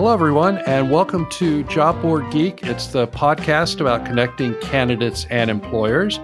Hello, everyone, and welcome to Job Board Geek. It's the podcast about connecting candidates and employers.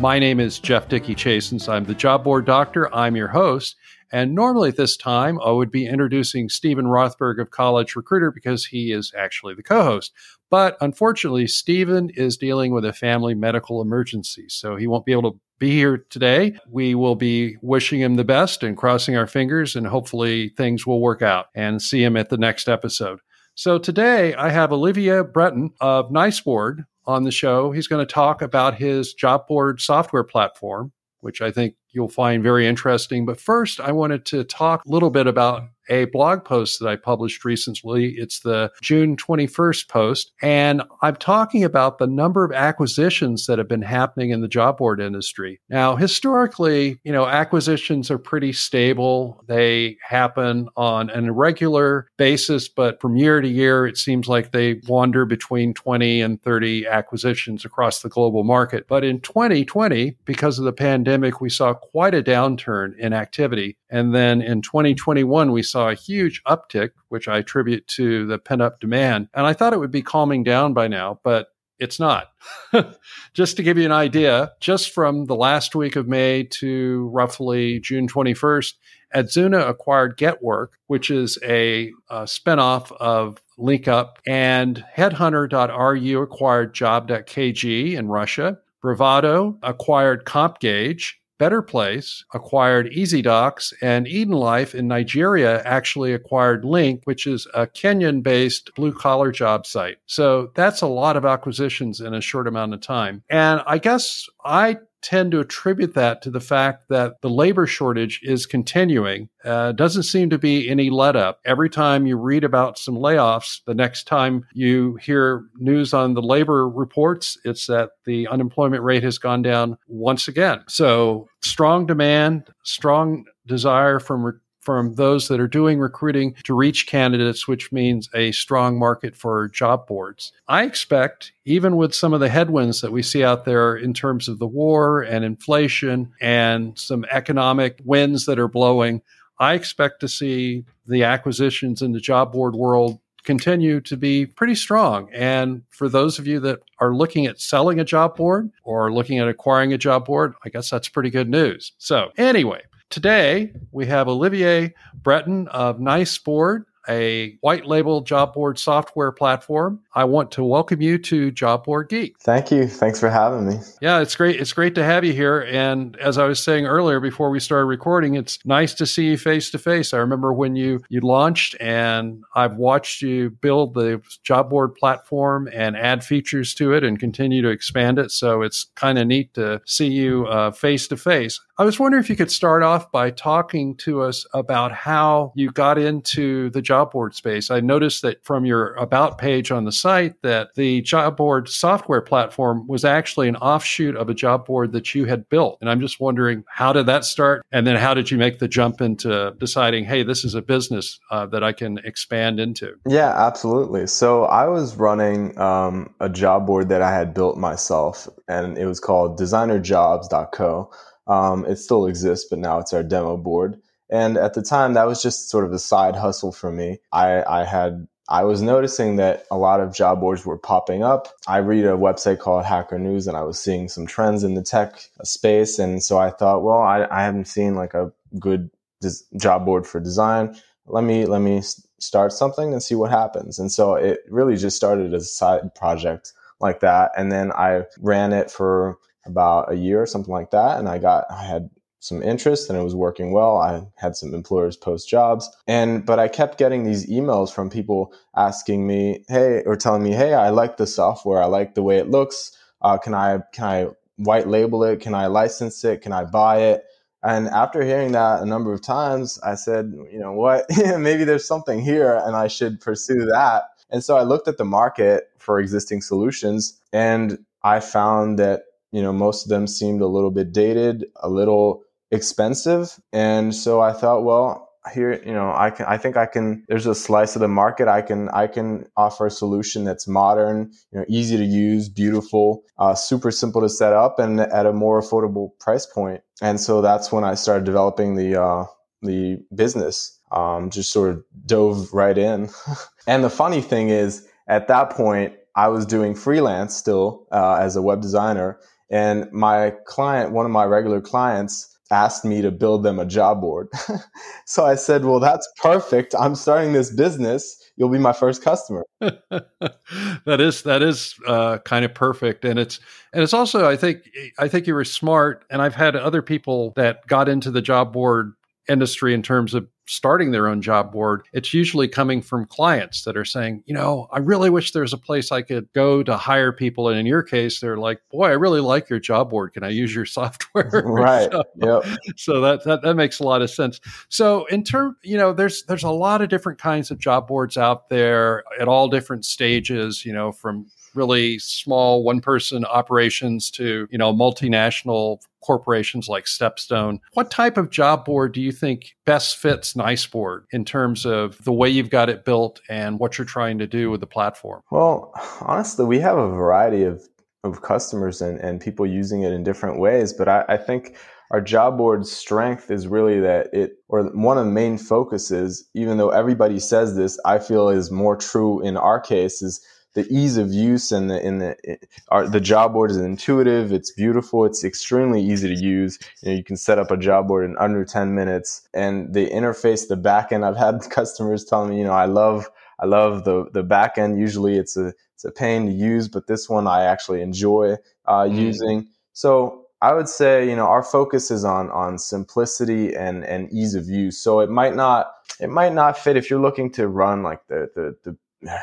My name is Jeff Dickey Chasins. I'm the Job Board Doctor. I'm your host. And normally at this time, I would be introducing Steven Rothberg of College Recruiter because he is actually the co host. But unfortunately, Steven is dealing with a family medical emergency, so he won't be able to be here today. We will be wishing him the best and crossing our fingers, and hopefully things will work out and see him at the next episode. So today I have Olivier Breton of Niceboard on the show. He's going to talk about his job board software platform, which I think you'll find very interesting. But first, I wanted to talk a little bit about a blog post that I published recently. It's the June 21st post. And I'm talking about the number of acquisitions that have been happening in the job board industry. Now, historically, you know, acquisitions are pretty stable. They happen on an irregular basis, but from year to year, it seems like they wander between 20 and 30 acquisitions across the global market. But in 2020, because of the pandemic, we saw quite a downturn in activity. And then in 2021, we saw a huge uptick, which I attribute to the pent up demand. And I thought it would be calming down by now, but it's not. just to give you an idea, just from the last week of May to roughly June 21st, Adzuna acquired GetWork, which is a, a spinoff of LinkUp, and Headhunter.ru acquired Job.kg in Russia. Bravado acquired CompGauge, Better Place acquired EasyDocs, and Eden Life in Nigeria actually acquired Lynk, which is a Kenyan based blue collar job site. So that's a lot of acquisitions in a short amount of time. And I guess I tend to attribute that to the fact that the labor shortage is continuing. Uh, doesn't seem to be any let up. Every time you read about some layoffs, the next time you hear news on the labor reports, it's that the unemployment rate has gone down once again. So strong demand, strong desire from re- from those that are doing recruiting to reach candidates, which means a strong market for job boards. I expect, even with some of the headwinds that we see out there in terms of the war and inflation and some economic winds that are blowing, I expect to see the acquisitions in the job board world continue to be pretty strong. And for those of you that are looking at selling a job board or looking at acquiring a job board, I guess that's pretty good news. So, anyway, Today, we have Olivier Breton of Niceboard, a white label job board software platform. I want to welcome you to Job Board Geek. Thank you. Thanks for having me. Yeah, it's great. It's great to have you here. And as I was saying earlier before we started recording, it's nice to see you face to face. I remember when you you launched and I've watched you build the job board platform and add features to it and continue to expand it. So it's kind of neat to see you face to face. I was wondering if you could start off by talking to us about how you got into the job board space. I noticed that from your about page on the site that the job board software platform was actually an offshoot of a job board that you had built. And I'm just wondering how did that start? And then how did you make the jump into deciding, hey, this is a business uh, that I can expand into? Yeah, absolutely. So I was running um, a job board that I had built myself, and it was called designerjobs.co. Um, it still exists, but now it's our demo board. And at the time, that was just sort of a side hustle for me. I, I had I was noticing that a lot of job boards were popping up. I read a website called Hacker News and I was seeing some trends in the tech space. And so I thought, well, I, I haven't seen like a good des- job board for design. Let me, let me start something and see what happens. And so it really just started as a side project like that. And then I ran it for about a year or something like that. And I got, I had some interest and it was working well. I had some employers post jobs. And, but I kept getting these emails from people asking me, Hey, or telling me, Hey, I like the software. I like the way it looks. Uh, can I, can I white label it? Can I license it? Can I buy it? And after hearing that a number of times, I said, you know what, maybe there's something here and I should pursue that. And so I looked at the market for existing solutions and I found that you know most of them seemed a little bit dated a little expensive. And so i thought well here you know i can i think i can there's a slice of the market. I can i can offer a solution that's modern you know easy to use beautiful uh, super simple to set up and at a more affordable price point. And so that's when i started developing the uh, the business um, just sort of dove right in. and the funny thing is, at that point, I was doing freelance still uh, as a web designer, and my client, one of my regular clients, asked me to build them a job board. so I said, "Well, that's perfect. I'm starting this business. You'll be my first customer." that is that is uh, kind of perfect, and it's and it's also I think I think you were smart, and I've had other people that got into the job board industry in terms of starting their own job board, it's usually coming from clients that are saying, you know, I really wish there's a place I could go to hire people. And in your case, they're like, boy, I really like your job board. Can I use your software? Right. so, yep. so that, that that makes a lot of sense. So in terms, you know, there's there's a lot of different kinds of job boards out there at all different stages, you know, from really small one person operations to you know multinational corporations like Stepstone. What type of job board do you think best fits NiceBoard in terms of the way you've got it built and what you're trying to do with the platform? Well, honestly, we have a variety of, of customers and, and people using it in different ways, but I, I think our job board's strength is really that it, or one of the main focuses, even though everybody says this, I feel is more true in our case, is the ease of use and the in the it, our, the job board is intuitive. It's beautiful. It's extremely easy to use. You know, you can set up a job board in under ten minutes, and the interface, the backend. I've had customers telling me, you know, I love I love the the backend. Usually, it's a it's a pain to use, but this one I actually enjoy uh, mm. using. So I would say, you know, our focus is on on simplicity and and ease of use. So it might not it might not fit if you're looking to run like the the, the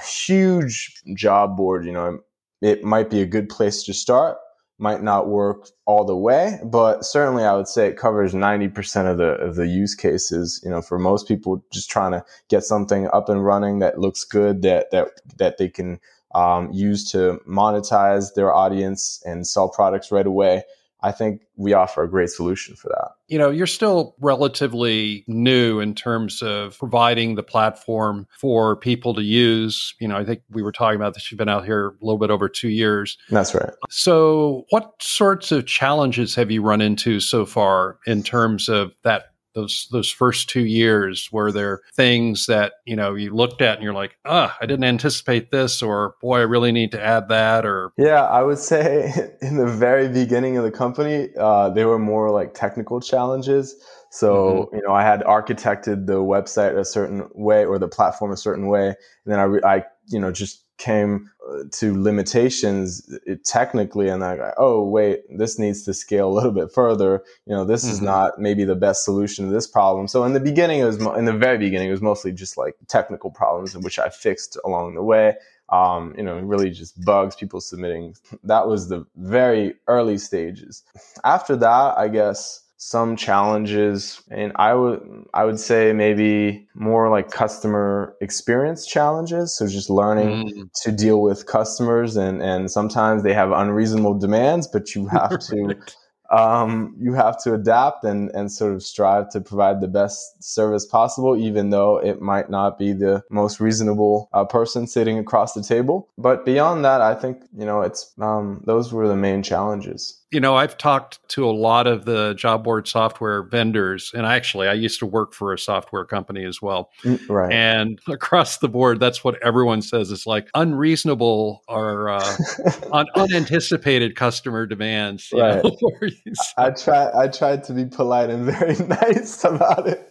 huge job board, you know, it might be a good place to start. Might not work all the way, but certainly I would say it covers 90% of the of the use cases. You know, for most people just trying to get something up and running that looks good, that that that they can um, use to monetize their audience and sell products right away. I think we offer a great solution for that. You know, you're still relatively new in terms of providing the platform for people to use. You know, I think we were talking about this. You've been out here a little bit over two years. That's right. So, what sorts of challenges have you run into so far in terms of that those those first two years were there things that you know you looked at and you're like ah i didn't anticipate this or boy i really need to add that or yeah i would say in the very beginning of the company uh, they were more like technical challenges so mm-hmm. you know i had architected the website a certain way or the platform a certain way and then i, I you know just came uh, to limitations technically and I go oh wait this needs to scale a little bit further. You know this mm-hmm. is not maybe the best solution to this problem. So in the beginning it was mo- in the very beginning it was mostly just like technical problems in which I fixed along the way. Um, you know really just bugs people submitting. That was the very early stages. After that I guess some challenges and i would i would say maybe more like customer experience challenges so just learning mm. to deal with customers and and sometimes they have unreasonable demands but you have to um, you have to adapt and, and sort of strive to provide the best service possible, even though it might not be the most reasonable uh, person sitting across the table. But beyond that, I think, you know, it's, um, those were the main challenges you know, I've talked to a lot of the job board software vendors, and actually, I used to work for a software company as well. Mm, right. And across the board, that's what everyone says. It's like unreasonable or uh, un- unanticipated customer demands. right. I try. I tried to be polite and very nice about it.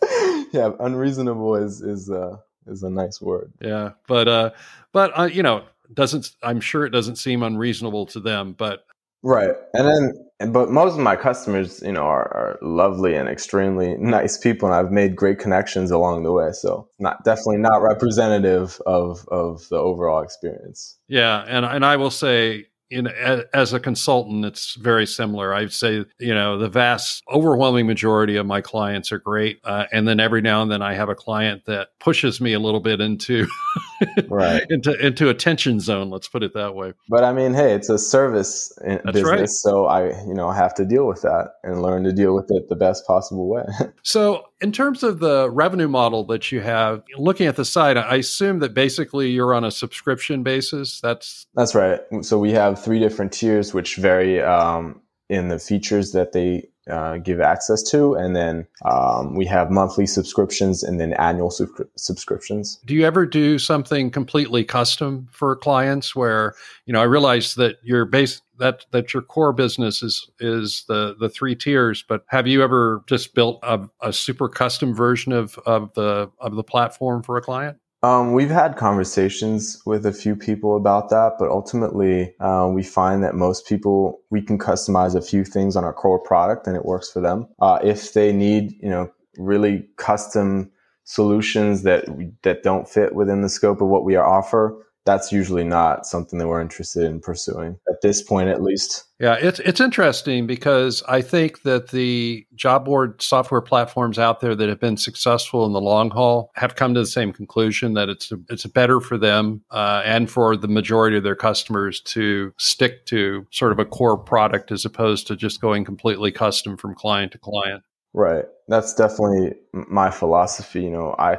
yeah, unreasonable is is uh, is a nice word. Yeah, but uh, but uh, you know, doesn't I'm sure it doesn't seem unreasonable to them, but Right. And then, but most of my customers, you know, are, are, lovely and extremely nice people, and I've made great connections along the way. So, not definitely not representative of of the overall experience. Yeah, and and I will say, in as a consultant, it's very similar. I'd say you know the vast overwhelming majority of my clients are great, uh, and then every now and then I have a client that pushes me a little bit into right into into attention zone. Let's put it that way. But I mean, hey, it's a service business, right. so I you know have to deal with that and learn to deal with it the best possible way. so in terms of the revenue model that you have, looking at the site, I assume that basically you're on a subscription basis. That's that's right. So we have three different tiers, which vary um, in the features that they uh, give access to. And then um, we have monthly subscriptions and then annual subscriptions. Do you ever do something completely custom for clients where, you know, I realize that your base that that your core business is is the the three tiers but have you ever just built a, a super custom version of of the of the platform for a client um, we've had conversations with a few people about that, but ultimately, uh, we find that most people we can customize a few things on our core product, and it works for them. Uh, if they need, you know, really custom solutions that that don't fit within the scope of what we offer, that's usually not something that we're interested in pursuing at this point, at least. Yeah, it's it's interesting because I think that the job board software platforms out there that have been successful in the long haul have come to the same conclusion that it's a, it's better for them uh, and for the majority of their customers to stick to sort of a core product as opposed to just going completely custom from client to client. Right. That's definitely my philosophy. You know, I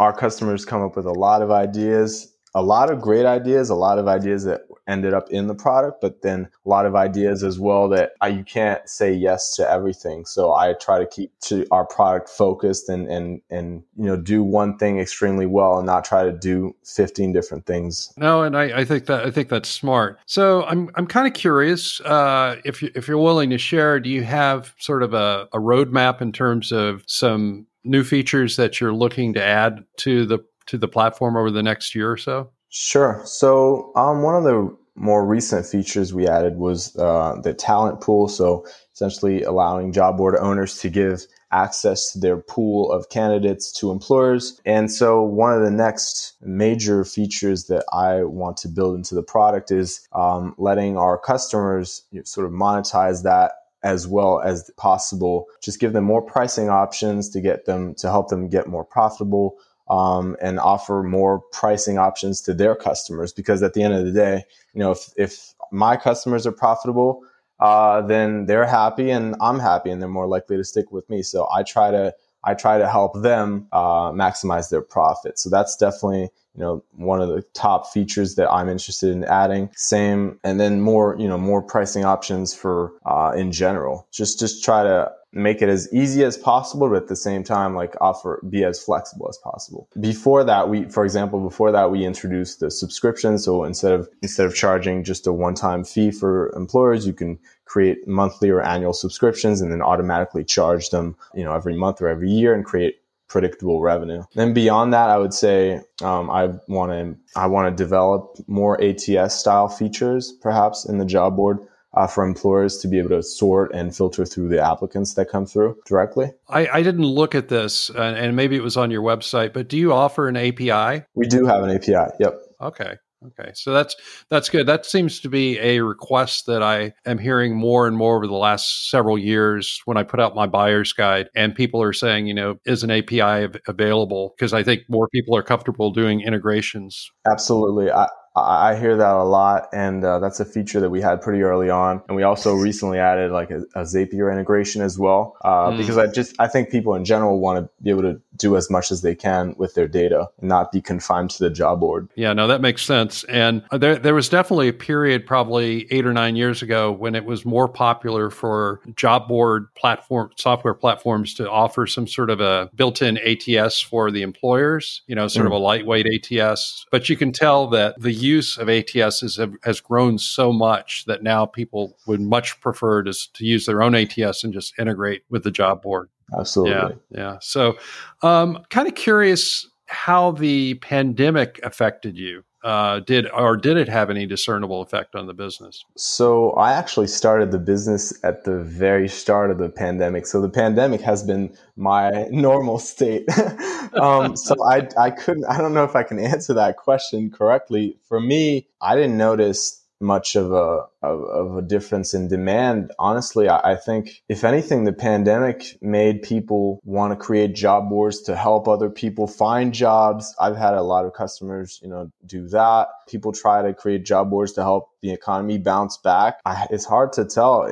our customers come up with a lot of ideas a lot of great ideas, a lot of ideas that ended up in the product, but then a lot of ideas as well that I, you can't say yes to everything. So I try to keep to our product focused and, and, and, you know, do one thing extremely well and not try to do 15 different things. No, and I, I think that, I think that's smart. So I'm, I'm kind of curious, uh, if you, if you're willing to share, do you have sort of a, a roadmap in terms of some new features that you're looking to add to the to the platform over the next year or so? Sure. So, um, one of the more recent features we added was uh, the talent pool. So, essentially allowing job board owners to give access to their pool of candidates to employers. And so, one of the next major features that I want to build into the product is um, letting our customers you know, sort of monetize that as well as possible. Just give them more pricing options to get them to help them get more profitable um, and offer more pricing options to their customers. Because at the end of the day, you know, if, if my customers are profitable, uh, then they're happy and I'm happy and they're more likely to stick with me. So I try to I try to help them uh, maximize their profit. So that's definitely you know one of the top features that I'm interested in adding. Same, and then more you know more pricing options for uh, in general. Just just try to make it as easy as possible, but at the same time, like offer, be as flexible as possible. Before that, we, for example, before that, we introduced the subscription. So instead of, instead of charging just a one-time fee for employers, you can create monthly or annual subscriptions and then automatically charge them, you know, every month or every year and create predictable revenue. Then beyond that, I would say um, I want to I want to develop more ATS style features, perhaps in the job board uh, for employers to be able to sort and filter through the applicants that come through directly? I, I didn't look at this, uh, and maybe it was on your website, but do you offer an API? We do have an API. Yep. Okay. Okay, so that's that's good. That seems to be a request that I am hearing more and more over the last several years when I put out my buyer's guide, and people are saying, you know, is an API available? Because I think more people are comfortable doing integrations. Absolutely, I, I hear that a lot, and uh, that's a feature that we had pretty early on. And we also recently added like a, a Zapier integration as well, uh, mm. because I just I think people in general want to be able to do as much as they can with their data and not be confined to the job board. Yeah, no, that makes sense. And there there was definitely a period, probably eight or nine years ago, when it was more popular for job board platform software platforms to offer some sort of a built-in ATS for the employers. You know, sort mm. of a lightweight ATS. But you can tell that the use of ATS has, has grown so much that now people would much prefer to, to use their own ATS and just integrate with the job board. Absolutely. Yeah. Yeah. So, um, kind of curious how the pandemic affected you. Uh, did or did it have any discernible effect on the business? So I actually started the business at the very start of the pandemic. So the pandemic has been my normal state. um, so I I couldn't I don't know if I can answer that question correctly. For me, I didn't notice much of a of, of, a difference in demand. Honestly, I, I, think if anything, the pandemic made people want to create job boards to help other people find jobs. I've had a lot of customers, you know, do that. People try to create job boards to help the economy bounce back. I, it's hard to tell.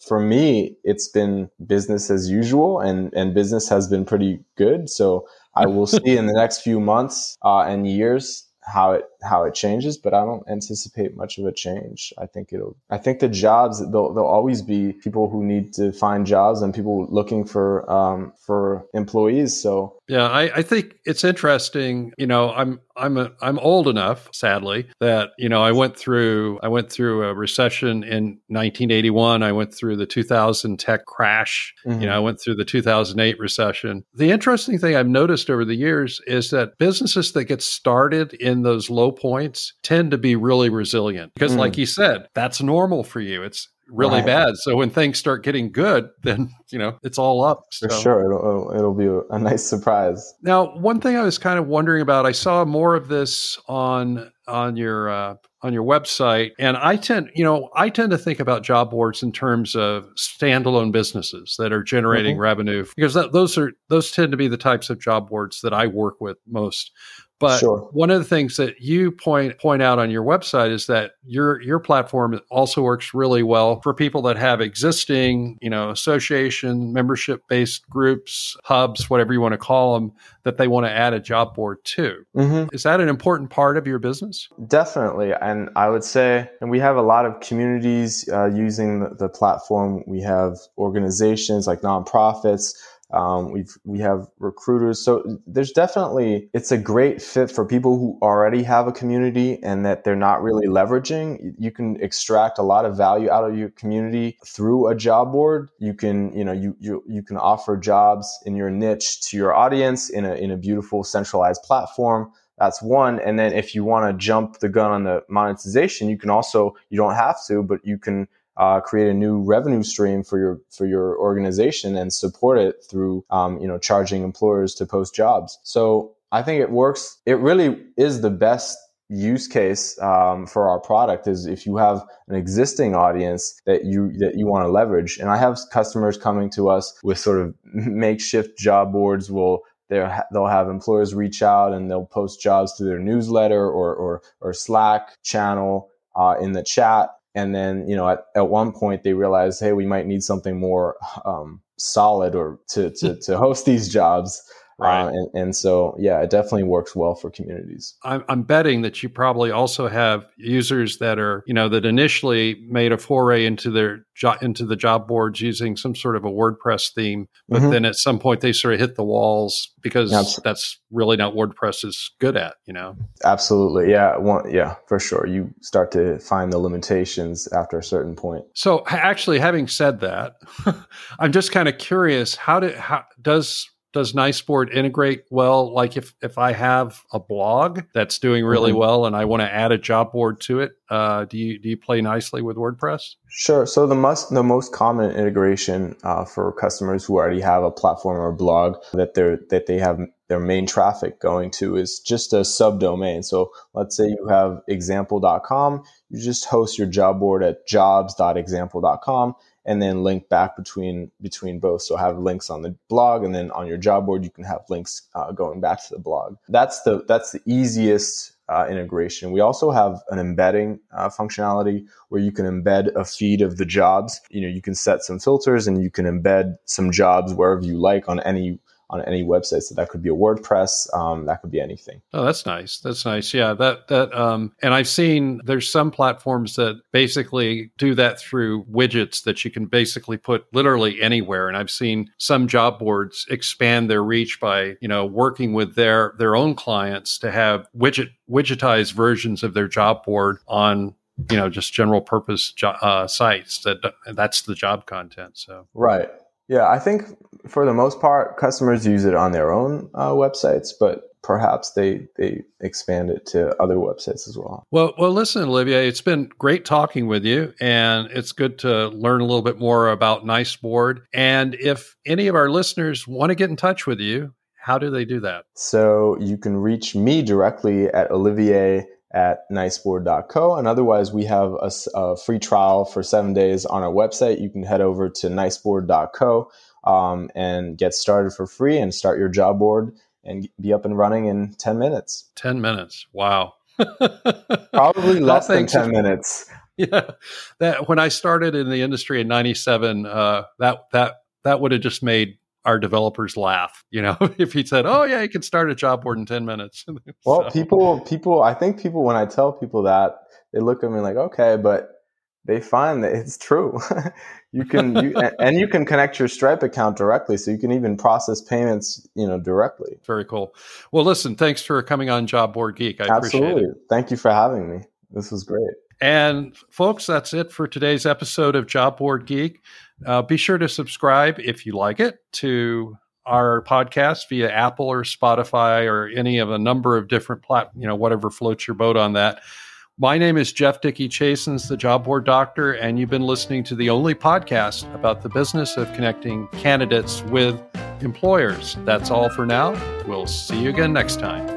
For me, it's been business as usual, and and business has been pretty good. So I will see in the next few months uh, and years how it how it changes, but I don't anticipate much of a change. I think it'll, I think the jobs, there'll, there'll always be people who need to find jobs and people looking for, um, for employees. So yeah, I, I, think it's interesting. You know, I'm I'm a, I'm old enough, sadly, that you know I went through I went through a recession in 1981. I went through the 2000 tech crash. Mm-hmm. You know, I went through the 2008 recession. The interesting thing I've noticed over the years is that businesses that get started in those low points tend to be really resilient because, mm-hmm. like you said, that's normal for you. It's really right. bad. So when things start getting good, then you know it's all up. So. For sure, it'll it'll be a, a, nice surprise. Now, one thing I was kind of wondering about, I saw more of this on on your uh, on your website, and I tend, you know, I tend to think about job boards in terms of standalone businesses that are generating mm-hmm. revenue because that, those are those tend to be the types of job boards that I work with most. But sure. one of the things that you point point out on your website is that your your platform also works really well for people that have existing, you know, association membership based groups, hubs, whatever you want to call them, that they want to add a job board to. Mm-hmm. Is that an important part of your business? Definitely, and I would say, and we have a lot of communities uh, using the, the platform. We have organizations like nonprofits um, we've we have recruiters, so there's definitely it's a great fit for people who already have a community and that they're not really leveraging. You can extract a lot of value out of your community through a job board. You can you know you you you can offer jobs in your niche to your audience in a in a beautiful centralized platform. That's one. And then if you want to jump the gun on the monetization, you can also you don't have to, but you can uh, create a new revenue stream for your for your organization and support it through um, you know charging employers to post jobs. So I think it works. It really is the best use case um, for our product is if you have an existing audience that you that you want to leverage and i have customers coming to us with sort of makeshift job boards will they'll they'll have employers reach out and they'll post jobs through their newsletter or or, or slack channel uh, in the chat and then you know at, at one point they realized hey we might need something more um, solid or to, to, to host these jobs Right. Uh, and, and, so, yeah, it definitely works well for communities. I'm, I'm, betting that you probably also have users that are, you know, that initially made a foray into their jo- into the job boards using some sort of a WordPress theme, but mm-hmm. then at some point they sort of hit the walls because Absolutely. that's really not WordPress is good at, you know. Absolutely, yeah, one, yeah, for sure. You start to find the limitations after a certain point. So, actually, having said that, I'm just kind of curious how did how does does Niceboard integrate well? Like if if I have a blog that's doing really mm-hmm. well and I want to add a job board to it, uh, do you do you play nicely with WordPress? Sure. So the most the most common integration uh, for customers who already have a platform or blog that they're that they have their main traffic going to is just a subdomain. So let's say you have example.com, you just host your job board at jobs.example.com and then link back between between both. So have links on the blog, and then on your job board, you can have links uh, going back to the blog. That's the that's the easiest uh, integration. We also have an embedding uh, functionality where you can embed a feed of the jobs. You know, you can set some filters and you can embed some jobs wherever you like on any on any website. So that could be a WordPress, um, that could be anything. Oh, that's nice. That's nice. Yeah, that that um, and I've seen there's some platforms that basically do that through widgets that you can basically put literally anywhere. And I've seen some job boards expand their reach by you know working with their their own clients to have widget widgetized versions of their job board on you know just general purpose jo- uh, sites that that's the job content so right yeah, I think for the most part, customers use it on their own uh, websites, but perhaps they they expand it to other websites as well. Well, well, listen, Olivier, it's been great talking with you, and it's good to learn a little bit more about Niceboard. And if any of our listeners want to get in touch with you, how do they do that? So you can reach me directly at Olivier at niceboard.co. And otherwise, we have a, a, free trial for seven days on our website. You can head over to niceboard.co um, and get started for free and start your job board and be up and running in 10 minutes. 10 minutes. Wow. Probably less than 10 minutes. Yeah. That when I started in the industry in 97, uh, that, that, that would have just made our developers laugh. You know, if he said, "Oh yeah, you can start a job board in ten minutes." well, so. people, people, I think people when I tell people that they look at me like, "Okay," but they find that it's true. you can you, and you can connect your Stripe account directly, so you can even process payments, you know, directly. Very cool. Well, listen, thanks for coming on Job Board Geek. I Absolutely. appreciate it. Thank you for having me. This was great. And folks, that's it for today's episode of Job Board Geek. Uh, be sure to subscribe if you like it to our podcast via Apple or Spotify or any of a number of different plat, you know, whatever floats your boat on that. My name is Jeff Dickey Chasins, the Job Board Doctor, and you've been listening to the only podcast about the business of connecting candidates with employers. That's all for now. We'll see you again next time.